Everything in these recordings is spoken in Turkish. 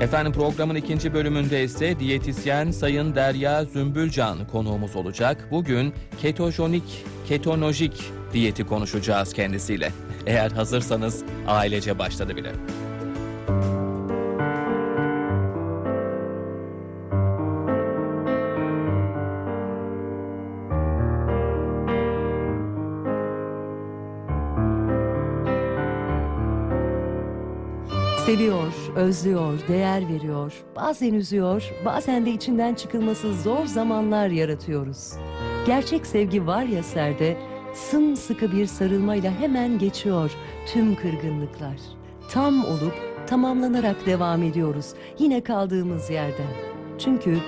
Efendim programın ikinci bölümünde ise diyetisyen Sayın Derya Zümbülcan konuğumuz olacak. Bugün ketojenik, ketonojik diyeti konuşacağız kendisiyle. Eğer hazırsanız ailece başladı bile. Seviyor, özlüyor, değer veriyor. Bazen üzüyor, bazen de içinden çıkılması zor zamanlar yaratıyoruz. Gerçek sevgi var ya serde, sımsıkı bir sarılmayla hemen geçiyor tüm kırgınlıklar. Tam olup tamamlanarak devam ediyoruz yine kaldığımız yerden. Çünkü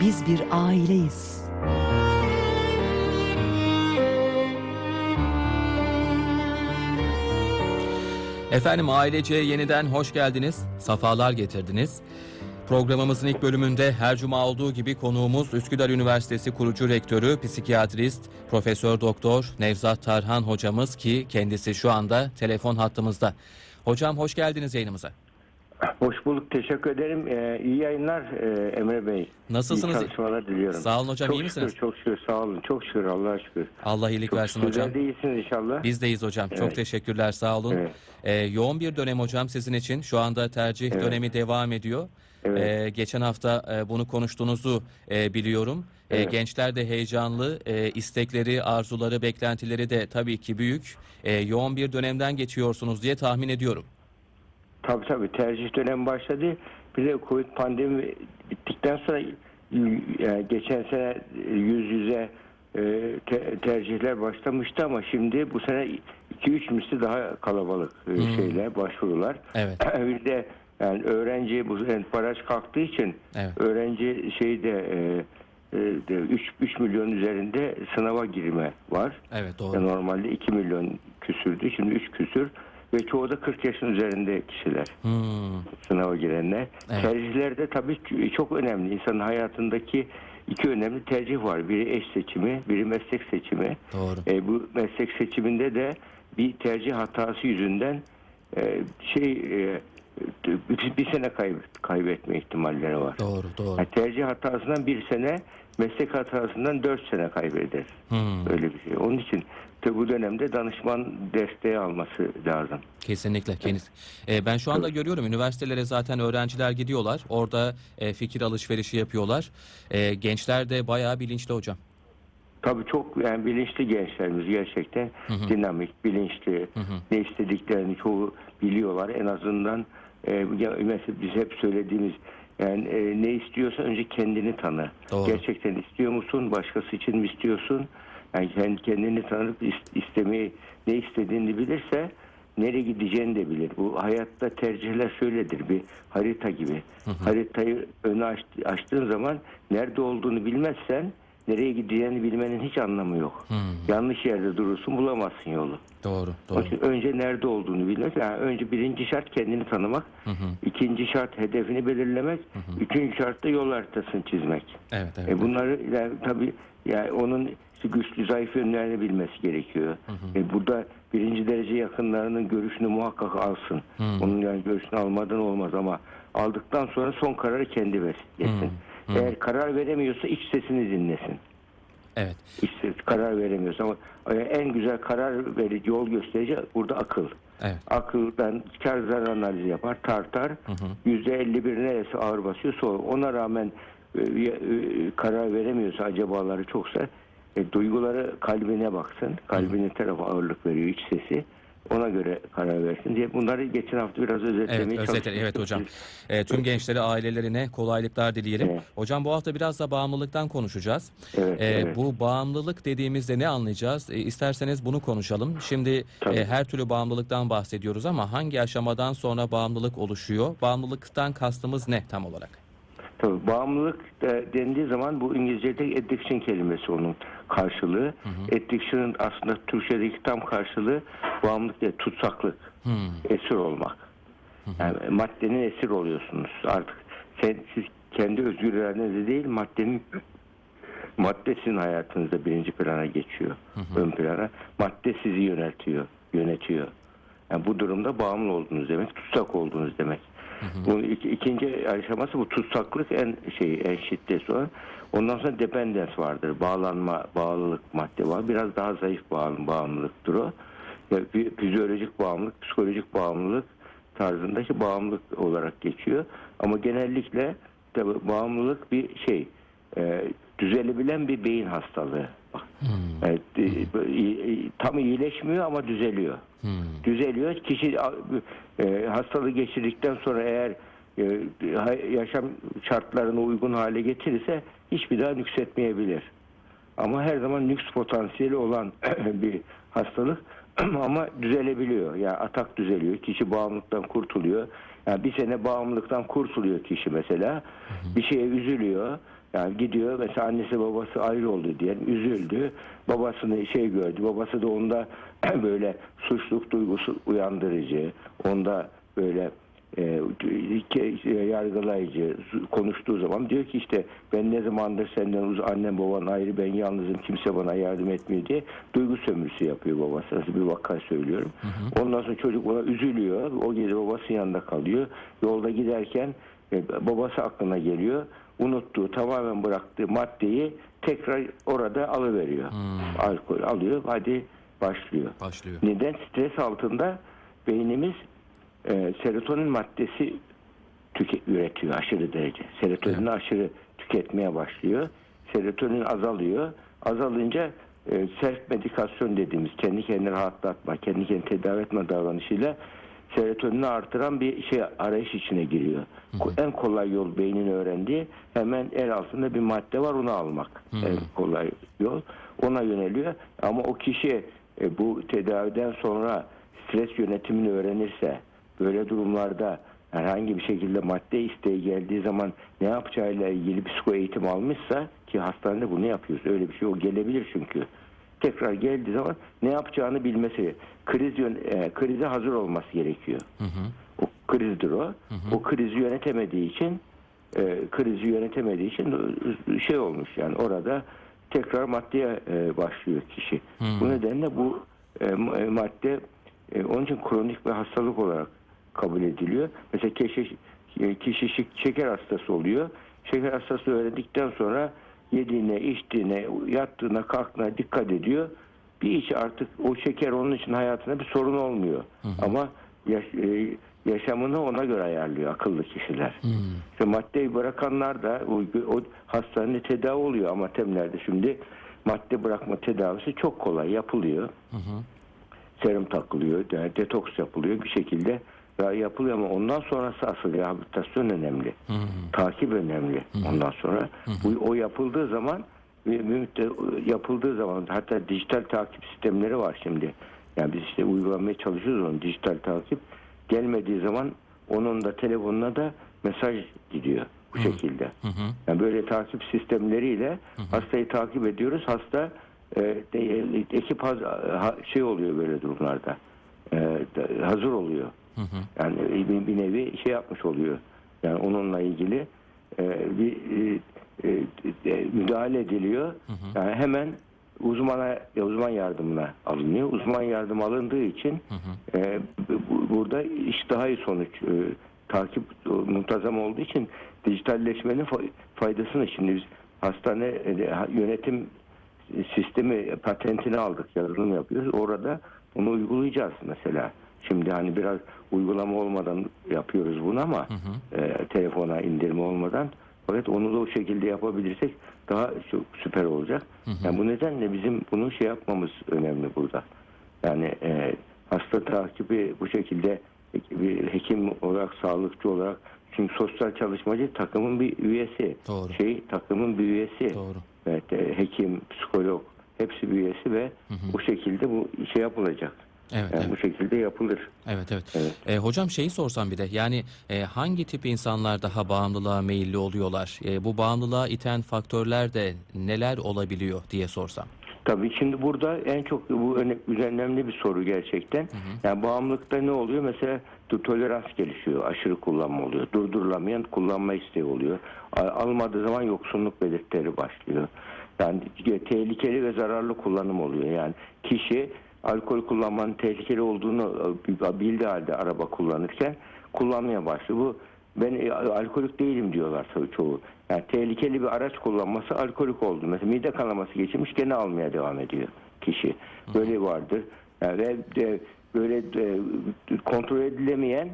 biz bir aileyiz. Efendim ailece yeniden hoş geldiniz, safalar getirdiniz. Programımızın ilk bölümünde her cuma olduğu gibi konuğumuz Üsküdar Üniversitesi kurucu rektörü, psikiyatrist, Profesör Doktor Nevzat Tarhan hocamız ki kendisi şu anda telefon hattımızda. Hocam hoş geldiniz yayınımıza. Hoş bulduk. Teşekkür ederim. Ee, iyi yayınlar e, Emre Bey. Nasılsınız? İyi çalışmalar diliyorum. Sağ olun hocam, çok iyi misiniz? Şükür, çok şükür. Sağ olun. Çok şükür. Allah'a şükür. Allah iyilik Çok versin şükür. hocam. Sizler de iyisiniz inşallah. Bizdeyiz hocam. Çok Evet. teşekkürler sağ olun. Evet. Ee, yoğun bir dönem hocam sizin için. Şu anda tercih Evet. dönemi devam ediyor. Evet. Ee, geçen hafta e, bunu konuştuğunuzu e, biliyorum. E, Evet. gençler de heyecanlı, e, istekleri, arzuları, beklentileri de tabii ki büyük. E, yoğun bir dönemden geçiyorsunuz diye tahmin ediyorum. Tabii tabii. Tercih dönemi başladı. Bir de Covid pandemi bittikten sonra e, geçen sene yüz yüze e, te- tercihler başlamıştı ama şimdi bu sene 2-3 misli daha kalabalık e, Hmm. şeyler, başvurular. Evet. bir de yani öğrenci bu sene baraj kalktığı için Evet. öğrenci şeyde e, e, de 3, 3 milyon üzerinde sınava girme var. Evet doğru. Normalde 2 milyon küsürdü. Şimdi 3 küsür ve çoğu da 40 yaşın üzerinde kişiler Hmm, sınava girenler. Evet. Tercihler de tabii çok önemli. İnsanın hayatındaki iki önemli tercih var. Biri eş seçimi, biri meslek seçimi. doğru. E, bu meslek seçiminde de bir tercih hatası yüzünden e, şey e, bir, bir sene kaybet, kaybetme ihtimalleri var. Doğru doğru. Yani tercih hatasından bir sene, meslek hatasından dört sene kaybeder. Hmm, Öyle bir şey. Onun için tabii bu dönemde danışman desteği alması lazım. kesinlikle. Kendisi. E, ben şu anda görüyorum üniversitelere zaten öğrenciler gidiyorlar. Orada e, fikir alışverişi yapıyorlar. E, gençler de bayağı bilinçli hocam. Tabii çok yani bilinçli gençlerimiz gerçekten dinamik, bilinçli, ne istediklerini çoğu biliyorlar. En azından e, mesela biz hep söylediğimiz yani e, ne istiyorsa önce kendini tanı. Doğru. Gerçekten istiyor musun? Başkası için mi istiyorsun? Yani kendi kendini tanıp is- istemeyi ne istediğini bilirse nereye gideceğini de bilir. Bu hayatta tercihler şöyledir bir harita gibi. Haritayı öne aç- açtığın zaman nerede olduğunu bilmezsen nereye gideceğini bilmenin hiç anlamı yok. Yanlış yerde durursun bulamazsın yolu. Doğru doğru. önce nerede olduğunu bilmek. Yani önce birinci şart kendini tanımak. ikinci şart hedefini belirlemek. Üçüncü şart da yol haritasını çizmek. Evet evet. E bunları yani tabii yani onun işte güçlü zayıf yönlerini bilmesi gerekiyor. E burada birinci derece yakınlarının görüşünü muhakkak alsın. Onun yani görüşünü almadan olmaz ama aldıktan sonra son kararı kendi versin. Eğer karar veremiyorsa iç sesini dinlesin. Evet. İşte karar veremiyorsa ama e, en güzel karar verici yol gösterici burada akıl. Evet. Akıldan kar zarar analizi yapar, tartar. Yüzde 51 neresi ağır basıyorsa o. ona rağmen e, e, karar veremiyorsa acabaları çoksa e, duyguları kalbine baksın. Kalbinin tarafı ağırlık veriyor iç sesi. Ona göre karar versin diye bunları geçen hafta biraz özetlemeye Evet, özetle, evet hocam. E, tüm gençlere, ailelerine kolaylıklar dileyelim. Evet. Hocam bu hafta biraz da bağımlılıktan konuşacağız. Evet, E, evet. Bu bağımlılık dediğimizde ne anlayacağız? E, isterseniz bunu konuşalım. Şimdi Tabii. e, her türlü bağımlılıktan bahsediyoruz ama hangi aşamadan sonra bağımlılık oluşuyor? Bağımlılıktan kastımız ne tam olarak? Tabii bağımlılık de, dendiği zaman bu İngilizce'de addiction kelimesi onun karşılığı. Addiction'ın aslında Türkçedeki tam karşılığı bağımlılık değil, tutsaklık, Hmm. esir olmak. Yani maddenin esir oluyorsunuz artık. Sen, siz kendi özgür iradenizde değil maddenin madde sizin hayatınızda birinci plana geçiyor. Ön plana. Madde sizi yöneltiyor, yönetiyor. Yani bu durumda bağımlı olduğunuz demek, tutsak olduğunuz demek. Bunun iki- ikinci aşaması bu tutsaklık en şey en şiddetli olan. Ondan sonra dependence vardır. Bağlanma, bağlılık madde var. Biraz daha zayıf bağım, bağımlılıktır o. Ya, fi- fizyolojik bağımlılık, psikolojik bağımlılık tarzındaki bağımlılık olarak geçiyor. Ama genellikle tabii bağımlılık bir şey e, düzelebilen bir beyin hastalığı. Evet, e, i- i- tam iyileşmiyor ama düzeliyor. Düzeliyor. Kişi e, hastalığı geçirdikten sonra eğer e, yaşam şartlarına uygun hale getirirse hiçbir daha nüksetmeyebilir. Ama her zaman nüks potansiyeli olan bir hastalık ama düzelebiliyor. Yani atak düzeliyor. Kişi bağımlılıktan kurtuluyor. Yani bir sene bağımlılıktan kurtuluyor kişi mesela. Bir şeye üzülüyor. Yani gidiyor mesela annesi babası ayrı oldu diyelim üzüldü. Babasını şey gördü. Babası da onda böyle suçluluk duygusu uyandırıcı. Onda böyle e, ke- yargılayıcı konuştuğu zaman diyor ki işte ben ne zamandır senden uz annem baban ayrı ben yalnızım kimse bana yardım etmiyor diye duygu sömürüsü yapıyor babası. Nasıl bir vaka söylüyorum. Ondan sonra çocuk ona üzülüyor. O gece babasının yanında kalıyor. Yolda giderken e, babası aklına geliyor. Unuttuğu tamamen bıraktığı maddeyi tekrar orada alıveriyor. Alkol alıyor. Hadi başlıyor. Başlıyor. Neden? Stres altında beynimiz e, serotonin maddesi tüke, üretiyor aşırı derece. Serotonini aşırı tüketmeye başlıyor. Serotonin azalıyor. Azalınca e, self medikasyon dediğimiz kendi kendini rahatlatma, kendi kendini tedavi etme davranışıyla serotonini artıran bir şey arayış içine giriyor. Ko- En kolay yol beynin öğrendiği hemen el altında bir madde var onu almak. En kolay yol ona yöneliyor. Ama o kişi e, bu tedaviden sonra stres yönetimini öğrenirse böyle durumlarda herhangi bir şekilde madde isteği geldiği zaman ne yapacağıyla ilgili psiko eğitim almışsa ki hastanede bunu yapıyoruz. Öyle bir şey o gelebilir çünkü. Tekrar geldiği zaman ne yapacağını bilmesi, kriz yön, e, krize hazır olması gerekiyor. O krizdir o. O krizi yönetemediği için e, krizi yönetemediği için şey olmuş yani orada tekrar maddeye e, başlıyor kişi. Bu nedenle bu e, e, madde e, onun için kronik bir hastalık olarak kabul ediliyor. Mesela kişi, e, kişi şek- şeker hastası oluyor. Şeker hastası öğrendikten sonra yediğine, içtiğine, yattığına, kalktığına dikkat ediyor. Bir iç artık o şeker onun için hayatına bir sorun olmuyor. Ama yaş- e, yaşamını ona göre ayarlıyor akıllı kişiler. İşte maddeyi bırakanlar da o, o hastanede tedavi oluyor ama temlerde şimdi madde bırakma tedavisi çok kolay yapılıyor. Serum takılıyor, yani detoks yapılıyor bir şekilde ya yapılıyor ama ondan sonrası asıl rehabilitasyon önemli. Takip önemli ondan sonra. Bu, o yapıldığı zaman müddet yapıldığı zaman hatta dijital takip sistemleri var şimdi. Yani biz işte uygulamaya çalışıyoruz onu dijital takip. Gelmediği zaman onun da telefonuna da mesaj gidiyor bu şekilde. Yani böyle takip sistemleriyle hastayı takip ediyoruz. Hasta e, de- ekip haz- ha- şey oluyor böyle durumlarda. E, hazır oluyor. Yani bir, bir nevi şey yapmış oluyor. Yani onunla ilgili e, bir e, e, e, müdahale ediliyor. Yani hemen uzmana uzman yardımına alınıyor. Uzman yardım alındığı için e, bu- burada iş daha iyi sonuç e, takip muntazam olduğu için dijitalleşmenin fa- faydasını şimdi biz hastane e, yönetim sistemi patentini aldık yazılım yapıyoruz. Orada onu uygulayacağız mesela. Şimdi hani biraz uygulama olmadan yapıyoruz bunu ama e, telefona indirme olmadan fakat onu da o şekilde yapabilirsek daha çok süper olacak. Yani bu nedenle bizim bunu şey yapmamız önemli burada. Yani e, hasta takibi bu şekilde bir hekim olarak, sağlıkçı olarak çünkü sosyal çalışmacı takımın bir üyesi. Doğru. Şey takımın bir üyesi. Doğru. Evet, e, hekim, psikolog hepsi bir üyesi ve bu şekilde bu şey yapılacak. Evet, Yani evet. bu şekilde yapılır. Evet evet. Evet. E, hocam şeyi sorsam bir de yani e, hangi tip insanlar daha bağımlılığa meyilli oluyorlar? E, bu bağımlılığa iten faktörler de neler olabiliyor diye sorsam. Tabii şimdi burada en çok bu öne- önemli bir soru gerçekten. Yani bağımlılıkta ne oluyor? Mesela to- tolerans gelişiyor, aşırı kullanma oluyor. Durdurulamayan kullanma isteği oluyor. Almadığı zaman yoksunluk belirtileri başlıyor. Yani tehlikeli ve zararlı kullanım oluyor. Yani kişi alkol kullanmanın tehlikeli olduğunu e, bildiği halde araba kullanırken kullanmaya başlıyor. Bu ben e, alkolik değilim diyorlar ço- çoğu. Yani tehlikeli bir araç kullanması alkolik oldu. Mesela mide kanaması geçirmiş gene almaya devam ediyor kişi. Böyle vardır. Yani ve de, böyle de, kontrol edilemeyen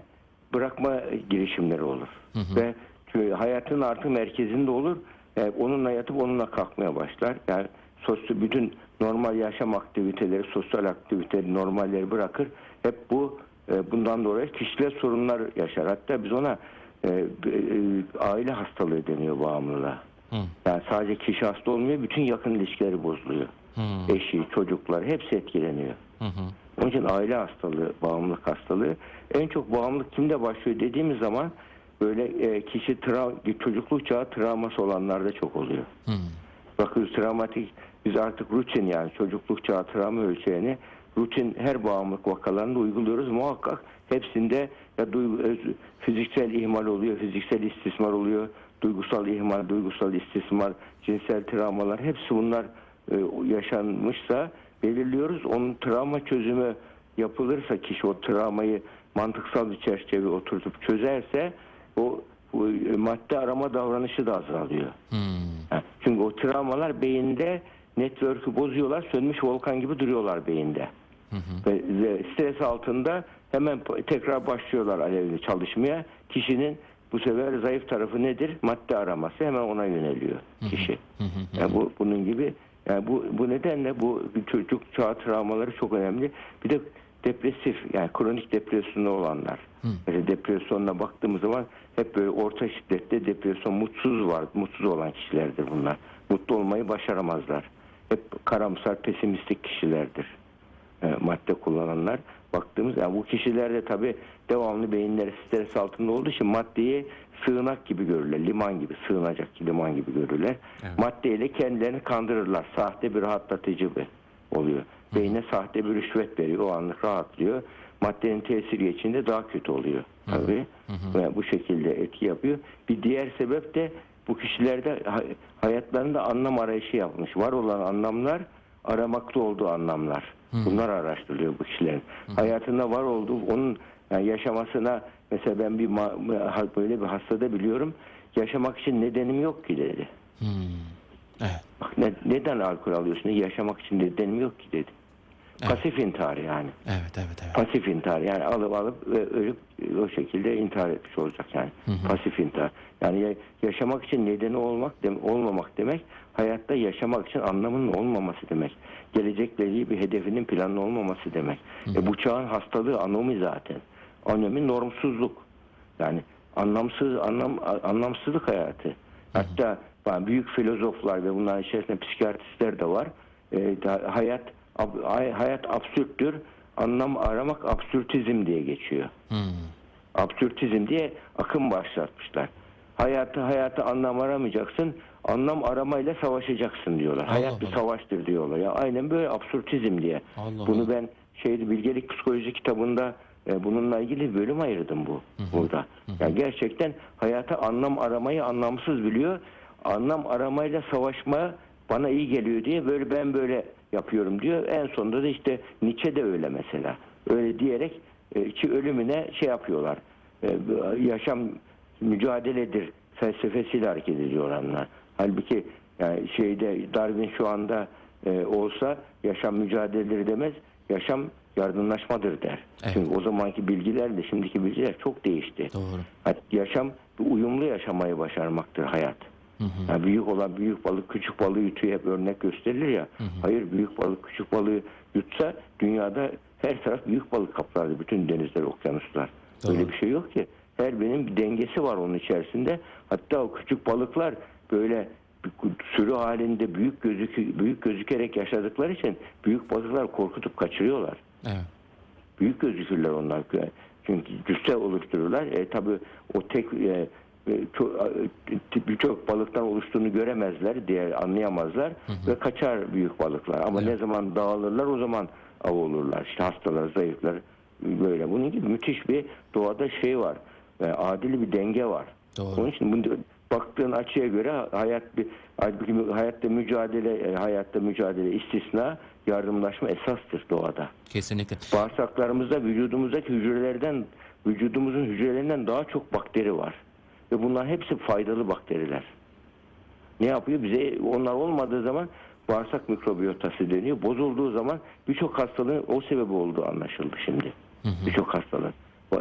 bırakma girişimleri olur. Ve çünkü hayatın artık merkezinde olur. E, onunla yatıp onunla kalkmaya başlar. Yani sosyal bütün normal yaşam aktiviteleri, sosyal aktiviteleri, normalleri bırakır. Hep bu e, bundan dolayı kişisel sorunlar yaşar. Hatta biz ona e, e, aile hastalığı deniyor bağımlılığa. Hı. Yani sadece kişi hasta olmuyor, bütün yakın ilişkileri bozuluyor. Hı. Eşi, çocuklar hepsi etkileniyor. Hı hı. Onun için aile hastalığı, bağımlılık hastalığı. En çok bağımlılık kimde başlıyor dediğimiz zaman böyle e, kişi tra- çocukluk çağı travması olanlarda çok oluyor. Hı. Bakıyoruz travmatik biz artık rutin yani çocukluk çağı travma ölçeğini rutin her bağımlılık vakalarında uyguluyoruz. Muhakkak hepsinde ya duygu, öz- fiziksel ihmal oluyor, fiziksel istismar oluyor, duygusal ihmal, duygusal istismar, cinsel travmalar hepsi bunlar e, yaşanmışsa belirliyoruz. Onun travma çözümü yapılırsa kişi o travmayı mantıksal bir çerçeve oturtup çözerse o, o e, madde arama davranışı da azalıyor. Ha, Çünkü o travmalar beyinde network'ü bozuyorlar. Sönmüş volkan gibi duruyorlar beyinde. Ve, ve stres altında hemen tekrar başlıyorlar alevli çalışmaya. Kişinin bu sefer zayıf tarafı nedir? Madde araması. Hemen ona yöneliyor kişi. Yani bu bunun gibi yani bu bu nedenle bu çocuk çağ travmaları çok önemli. Bir de depresif yani kronik depresyonda olanlar. Mesela depresyonuna baktığımız zaman hep böyle orta şiddette depresyon mutsuz var. Mutsuz olan kişilerdir bunlar. Mutlu olmayı başaramazlar. Hep karamsar, pesimistik kişilerdir. E, madde kullananlar. Baktığımız yani bu kişilerde tabi devamlı beyinleri stres altında olduğu için maddeyi sığınak gibi görürler. Liman gibi, sığınacak liman gibi görürler. Evet. Maddeyle kendilerini kandırırlar. Sahte bir rahatlatıcı oluyor. Beyne sahte bir rüşvet veriyor. O anlık rahatlıyor. Maddenin tesiri içinde daha kötü oluyor. Tabii. Ve bu şekilde etki yapıyor. Bir diğer sebep de bu kişilerde ha- hayatlarında anlam arayışı yapmış. Var olan anlamlar aramakta olduğu anlamlar. Bunlar araştırılıyor bu kişilerin. Hayatında var olduğu onun yani yaşamasına mesela ben bir böyle bir hastada biliyorum. Yaşamak için nedenim yok ki dedi. Hı. Evet. Bak ne- neden alkol alıyorsun? Yaşamak için nedenim yok ki dedi. Evet. Pasif intihar yani. Evet, evet, evet. Pasif intihar yani alıp alıp ve ölüp e, o şekilde intihar etmiş olacak yani. Pasif intihar. Yani ya- yaşamak için nedeni olmak dem olmamak demek hayatta yaşamak için anlamının olmaması demek. Gelecekle ilgili bir hedefinin planlı olmaması demek. E, bu çağın hastalığı anomi zaten. Anomi normsuzluk. Yani anlamsız anlam anlamsızlık hayatı. Hatta yani büyük filozoflar ve bunların içerisinde psikiyatristler de var. E, hayat hayat absürttür. Anlam aramak absürtizm diye geçiyor. Hı. Absürtizm diye akım başlatmışlar. Hayatı hayatı anlam aramayacaksın. Anlam aramayla savaşacaksın diyorlar. Allah Hayat bir Allah. savaştır diyorlar. Ya aynen böyle absürtizm diye. Allah Bunu Allah. ben şeydi bilgelik psikoloji kitabında e, bununla ilgili bir bölüm ayırdım bu burada. Yani gerçekten hayata anlam aramayı anlamsız biliyor. Anlam aramayla savaşma bana iyi geliyor diye böyle ben böyle yapıyorum diyor. En sonunda da işte Nietzsche de öyle mesela. Öyle diyerek e, ki ölümüne şey yapıyorlar. E, yaşam mücadeledir felsefesiyle hareket ediyorlar onlar. Halbuki yani şeyde Darwin şu anda e, olsa yaşam mücadeledir demez. Yaşam yardımlaşmadır der. Evet. Çünkü o zamanki bilgilerle şimdiki bilgiler çok değişti. Doğru. Yaşam uyumlu yaşamayı başarmaktır hayat. Yani büyük olan büyük balık küçük balığı yutuyor hep örnek gösterilir ya. Hayır büyük balık küçük balığı yutsa dünyada her taraf büyük balık kaplardı. Bütün denizler, okyanuslar. Doğru. Öyle bir şey yok ki. Her birinin bir dengesi var onun içerisinde. Hatta o küçük balıklar böyle sürü halinde büyük gözük büyük gözükerek yaşadıkları için büyük balıklar korkutup kaçırıyorlar Evet. büyük gözükürler onlar. Çünkü cüsse oluştururlar. E, tabii o tek e, birçok balıktan oluştuğunu göremezler diye anlayamazlar ve kaçar büyük balıklar. Ama ne zaman dağılırlar o zaman av olurlar. İşte hastalar, zayıflar böyle. Bunun gibi müthiş bir doğada şey var. E, adil bir denge var. Doğru. Onun için bunu baktığın açıya göre hayat bir hayatta mücadele e, hayatta mücadele istisna yardımlaşma esastır doğada Kesinlikle. bağırsaklarımızda vücudumuzdaki hücrelerden vücudumuzun hücrelerinden daha çok bakteri var. Ve bunların hepsi faydalı bakteriler. Ne yapıyor? Bize onlar olmadığı zaman bağırsak mikrobiyotası deniyor. Bozulduğu zaman birçok hastalığın o sebebi olduğu anlaşıldı şimdi. Birçok hastalığın.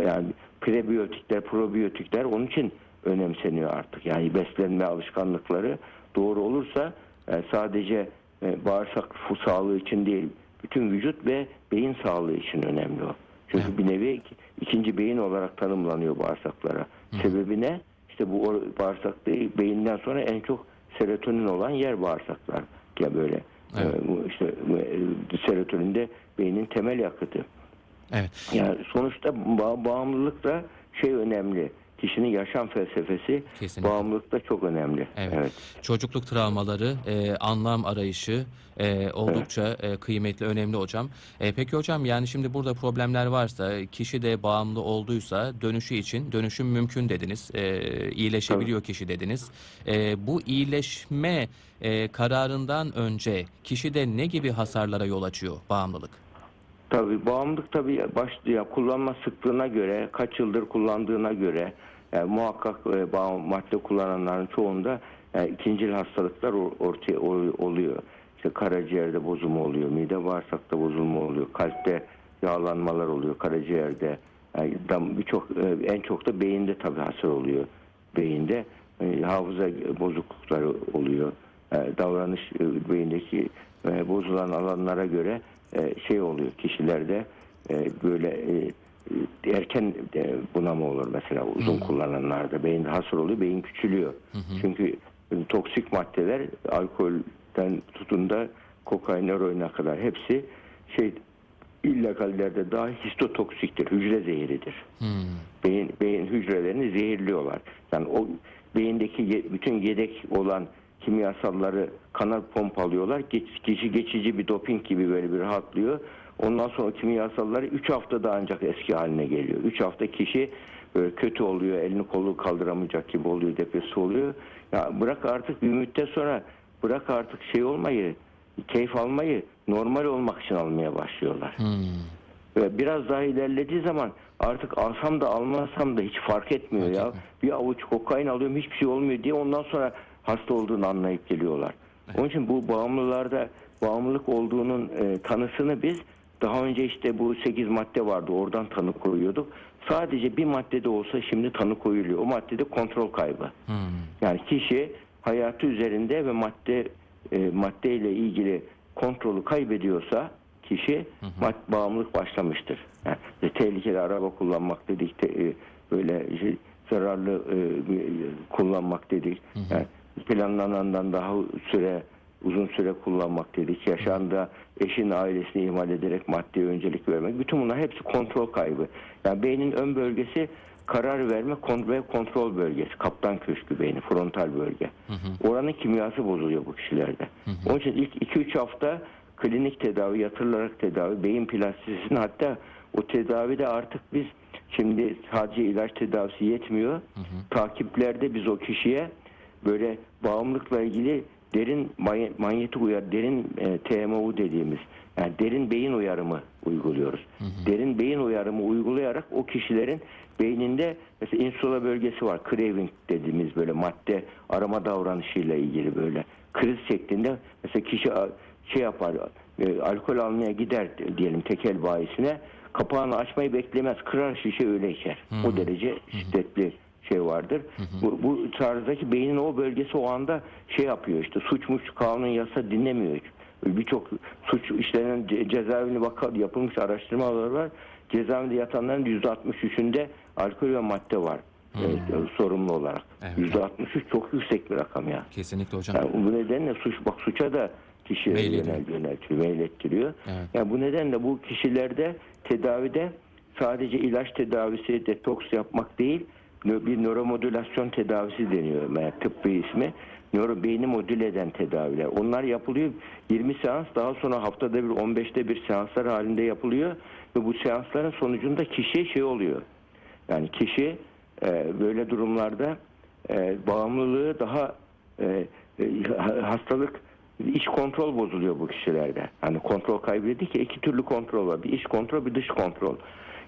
Yani prebiyotikler, probiyotikler onun için önemseniyor artık. Yani beslenme alışkanlıkları doğru olursa e, sadece e, bağırsak sağlığı için değil, bütün vücut ve beyin sağlığı için önemli o. Çünkü bir nevi ik- ikinci beyin olarak tanımlanıyor bağırsaklara. Sebebi ne? İşte bu bağırsak değil, beyinden sonra en çok serotonin olan yer bağırsaklar. Ya böyle Evet. e, bu işte e, serotonin de beynin temel yakıtı. Evet. Yani sonuçta ba- bağımlılık da şey önemli. Kişinin yaşam felsefesi Kesinlikle. bağımlılık da çok önemli. Evet. evet. Çocukluk travmaları, e, anlam arayışı e, oldukça e, kıymetli, önemli hocam. E, peki hocam yani şimdi burada problemler varsa, kişi de bağımlı olduysa dönüşü için dönüşüm mümkün dediniz. E, iyileşebiliyor kişi dediniz. E, bu iyileşme e, kararından önce kişide ne gibi hasarlara yol açıyor bağımlılık? Tabii bağımlılık tabii başlıyor kullanma sıklığına göre, kaç yıldır kullandığına göre yani muhakkak e, bağım madde kullananların çoğunda yani ikincil hastalıklar or- ortaya oluyor. İşte karaciğerde bozulma oluyor, mide bağırsakta bozulma oluyor, kalpte yağlanmalar oluyor, karaciğerde. Yani dam- birçok e, en çok da beyinde tabii hasar oluyor. Beyinde e, hafıza bozuklukları oluyor. E, davranış e, beyindeki e, bozulan alanlara göre e, şey oluyor kişilerde e, böyle e, e, erken e, bunama olur mesela uzun kullananlarda. Beyinde hasar oluyor beyin küçülüyor. Çünkü e, toksik maddeler alkolden tutun da kokain eroine kadar hepsi şey illegallerde dahi histotoksiktir hücre zehiridir. Hmm. beyin, beyin hücrelerini zehirliyorlar. Yani o beyindeki bütün yedek olan kimyasalları kana pompalıyorlar. Kişi geçici bir doping gibi böyle bir rahatlıyor. Ondan sonra kimyasalları 3 haftada ancak eski haline geliyor. 3 hafta kişi böyle kötü oluyor, elini kolu kaldıramayacak gibi oluyor, depresif oluyor. Ya bırak artık bir müddet sonra bırak artık şey olmayı, keyif almayı normal olmak için almaya başlıyorlar. Hmm. Ve biraz daha ilerlediği zaman artık alsam da almasam da hiç fark etmiyor Fark ya. etmiyor. Bir avuç kokain alıyorum hiçbir şey olmuyor diye ondan sonra hasta olduğunu anlayıp geliyorlar. Onun için bu bağımlılarda bağımlılık olduğunun e, tanısını biz daha önce işte bu 8 madde vardı oradan tanı koyuyorduk. Sadece bir maddede olsa şimdi tanı koyuluyor. O maddede kontrol kaybı. Hmm. Yani kişi hayatı üzerinde ve madde e, maddeyle ilgili kontrolü kaybediyorsa kişi mad bağımlılık başlamıştır. Yani tehlikeli araba kullanmak dedik, te- e, böyle şey, zararlı e, e, kullanmak dedik. Yani planlanandan daha süre uzun süre kullanmak dedik. Yaşamda eşin ailesini ihmal ederek maddeye öncelik vermek. Bütün bunlar hepsi kontrol kaybı. Yani beynin ön bölgesi karar verme ve kontrol bölgesi. Kaptan köşkü beyni, frontal bölge. Oranın kimyası bozuluyor bu kişilerde. Onun için ilk 2-3 hafta klinik tedavi, yatırılarak tedavi, beyin plastisinin hatta o tedavide artık biz şimdi sadece ilaç tedavisi yetmiyor. Takiplerde biz o kişiye böyle bağımlılıkla ilgili derin many- manyetik uyar, derin e, TMO dediğimiz yani derin beyin uyarımı uyguluyoruz. Derin beyin uyarımı uygulayarak o kişilerin beyninde mesela insula bölgesi var. Craving dediğimiz böyle madde arama davranışıyla ilgili böyle kriz şeklinde mesela kişi şey yapar e, alkol almaya gider diyelim tekel bayisine kapağını açmayı beklemez kırar şişe öyle içer. O derece şiddetli şey vardır. Bu, bu tarzdaki beynin o bölgesi o anda şey yapıyor işte suçmuş kanun yasa dinlemiyor. Birçok suç işlenen ce- cezaevine vaka yapılmış araştırmalar var. Cezaevinde yatanların %63'ünde alkol ve madde var. Evet, sorumlu olarak. Evet. %63 çok yüksek bir rakam ya. Kesinlikle hocam. Yani bu nedenle suç bak suça da Meylediyor. yönel, yöneltiyor, meylettiriyor. Evet. Yani bu nedenle bu kişilerde tedavide sadece ilaç tedavisi, detoks yapmak değil, bir nöromodülasyon tedavisi deniyor. Yani tıbbi ismi. Nöro, beyni modüle eden tedaviler. Onlar yapılıyor. 20 seans daha sonra haftada bir 15'te bir seanslar halinde yapılıyor. Ve bu seansların sonucunda kişiye şey oluyor. Yani kişi e, böyle durumlarda e, bağımlılığı daha e, e, ha- hastalık iç kontrol bozuluyor bu kişilerde. Hani kontrol kaybettik ya iki türlü kontrol var. Bir iç kontrol bir dış kontrol.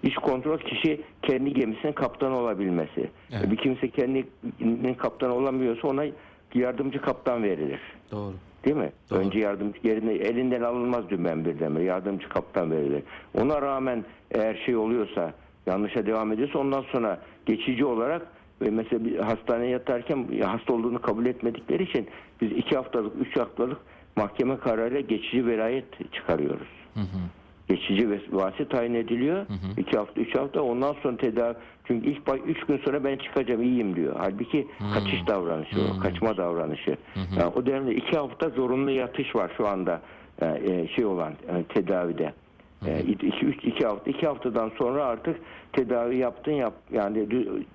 İç kontrol kişi kendi gemisinin kaptanı olabilmesi. Evet. Bir kimse kendinin kaptanı olamıyorsa ona yardımcı kaptan verilir. Doğru. Değil mi? Doğru. Önce yardımcı yerine elinden alınmaz dümen birdenbire. Yardımcı kaptan verilir. Ona rağmen eğer şey oluyorsa yanlışa devam ediyorsa ondan sonra geçici olarak ve mesela bir hastaneye yatarken hasta olduğunu kabul etmedikleri için biz iki haftalık, üç haftalık mahkeme kararıyla geçici velayet çıkarıyoruz. Hı hı. Geçici ve vasi tayin ediliyor. iki hafta, üç hafta. Ondan sonra tedavi. Çünkü ilk bay- üç gün sonra ben çıkacağım, iyiyim diyor. Halbuki kaçış davranışı o, kaçma davranışı. Yani o dönemde iki hafta zorunlu yatış var şu anda e, e, şey olan e, tedavide. E, iki, üç, iki hafta, iki haftadan sonra artık tedavi yaptın yap yani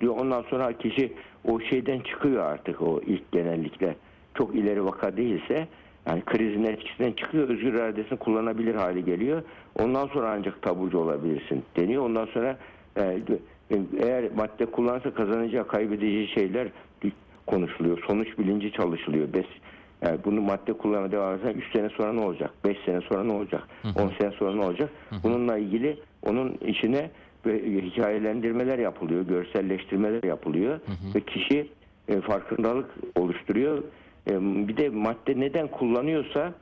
ondan sonra kişi o şeyden çıkıyor artık o ilk genellikle çok ileri vaka değilse yani krizin etkisinden çıkıyor, özgür iradesini kullanabilir hale geliyor. Ondan sonra ancak taburcu olabilirsin deniyor. Ondan sonra e, eğer madde kullansa kazanacağı, kaybedeceği şeyler konuşuluyor. Sonuç bilinci çalışılıyor. Bes, yani bunu madde kullanmaya devam edersen 3 sene sonra ne olacak? 5 sene sonra ne olacak? 10 sene sonra ne olacak? Bununla ilgili onun içine hikayelendirmeler yapılıyor, görselleştirmeler yapılıyor ve kişi e, farkındalık oluşturuyor. E, bir de madde neden kullanıyorsa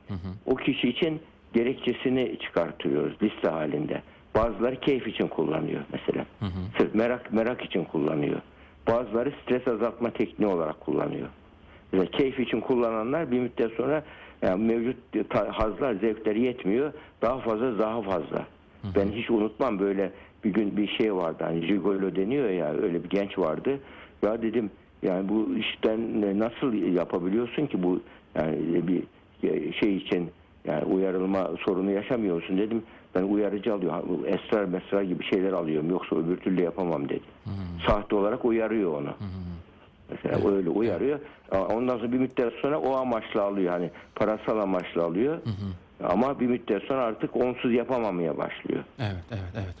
o kişi için gerekçesini çıkartıyoruz liste halinde. Bazıları keyif için kullanıyor mesela. Sırf merak merak için kullanıyor. Bazıları stres azaltma tekniği olarak kullanıyor. Mesela keyif için kullananlar bir müddet sonra yani mevcut hazlar, zevkleri yetmiyor. Daha fazla, daha fazla. Ben hiç unutmam böyle bir gün bir şey vardı. Hani Jigolo deniyor ya öyle bir genç vardı. Ya dedim yani bu işten nasıl yapabiliyorsun ki bu yani bir şey için yani uyarılma sorunu yaşamıyorsun dedim. Ben uyarıcı alıyorum. Esrar mesrar gibi şeyler alıyorum. Yoksa öbür türlü yapamam dedi. Sahte olarak uyarıyor onu. Mesela öyle uyarıyor. Ondan sonra bir müddet sonra o amaçla alıyor. Hani parasal amaçla alıyor. Ama bir müddet sonra artık onsuz yapamamaya başlıyor. Evet, evet, evet.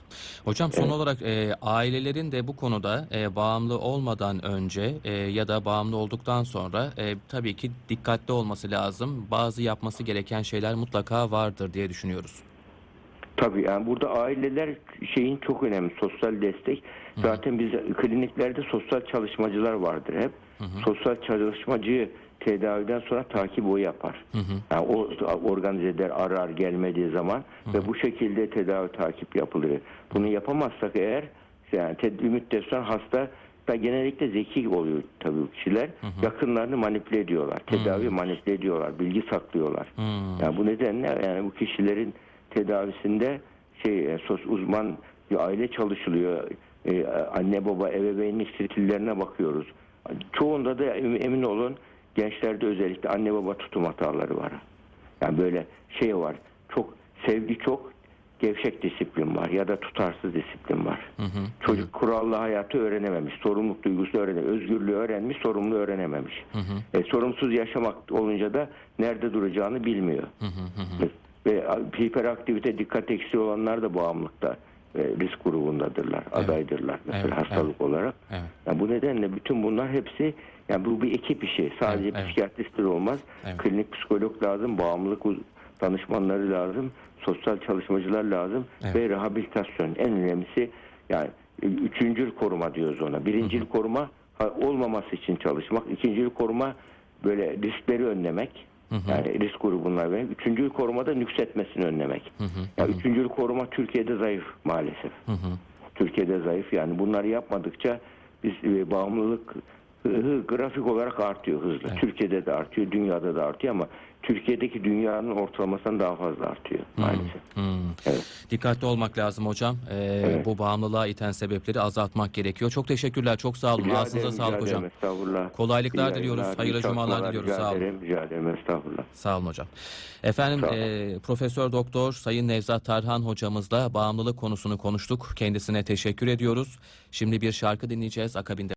Hocam son olarak e, ailelerin de bu konuda e, bağımlı olmadan önce e, ya da bağımlı olduktan sonra e, tabii ki dikkatli olması lazım. Bazı yapması gereken şeyler mutlaka vardır diye düşünüyoruz. Tabii yani burada aileler şeyin çok önemli sosyal destek. Zaten biz kliniklerde sosyal çalışmacılar vardır hep. Sosyal çalışmacıyı tedaviden sonra takip o yapar. Yani o organize eder arar gelmediği zaman ve bu şekilde tedavi takip yapılıyor. Bunu yapamazsak eğer yani bir müddet sonra hasta da genellikle zeki oluyor tabii bu kişiler. Yakınlarını manipüle ediyorlar. Tedavi manipüle ediyorlar. Bilgi saklıyorlar. Hmm. Yani bu nedenle yani bu kişilerin tedavisinde şey e, sos uzman bir aile çalışılıyor. E, anne baba ebeveynlik stillerine bakıyoruz. Çoğunda da em- emin olun gençlerde özellikle anne baba tutum hataları var. Yani böyle şey var. Çok sevgi çok gevşek disiplin var ya da tutarsız disiplin var. Çocuk kurallı hayatı öğrenememiş, sorumluluk duygusu öğrenememiş, özgürlüğü öğrenmiş, sorumluluğu öğrenememiş. E, sorumsuz yaşamak olunca da nerede duracağını bilmiyor. Ve hiperaktivite, dikkat eksiği olanlar da bağımlılıkta risk grubundadırlar, adaydırlar mesela Evet, hastalık olarak. Evet. Yani bu nedenle bütün bunlar hepsi yani bu bir ekip işi. Sadece Evet, evet. psikiyatristler olmaz. Evet. Klinik psikolog lazım, bağımlılık danışmanları lazım, sosyal çalışmacılar lazım Evet. ve rehabilitasyon. En önemlisi yani e, üçüncül koruma diyoruz ona. Birincil koruma ha, olmaması için çalışmak. İkincil koruma böyle riskleri önlemek. Yani risk grubunlar ve üçüncül koruma da nüksetmesini önlemek. Yani üçüncül koruma Türkiye'de zayıf maalesef. Türkiye'de zayıf yani bunları yapmadıkça biz e, bağımlılık hı- hı- grafik olarak artıyor hızlı. Türkiye'de de artıyor, dünyada da artıyor ama Türkiye'deki dünyanın ortalamasından daha fazla artıyor maalesef. Hmm. Evet. Dikkatli olmak lazım hocam. Ee, Bu bağımlılığa iten sebepleri azaltmak gerekiyor. Çok teşekkürler, çok sağ olun. Rica Ağzınıza ederim, sağlık rica hocam. Estağfurullah. Kolaylıklar İyi diliyoruz, yayınlar, hayırlı cumalar diliyoruz, Rica sağ olun. ederim, rica ederim. Estağfurullah. Sağ olun hocam. Efendim Sağ olun. e, Profesör Doktor Sayın Nevzat Tarhan hocamızla bağımlılık konusunu konuştuk. Kendisine teşekkür ediyoruz. Şimdi bir şarkı dinleyeceğiz. Akabinde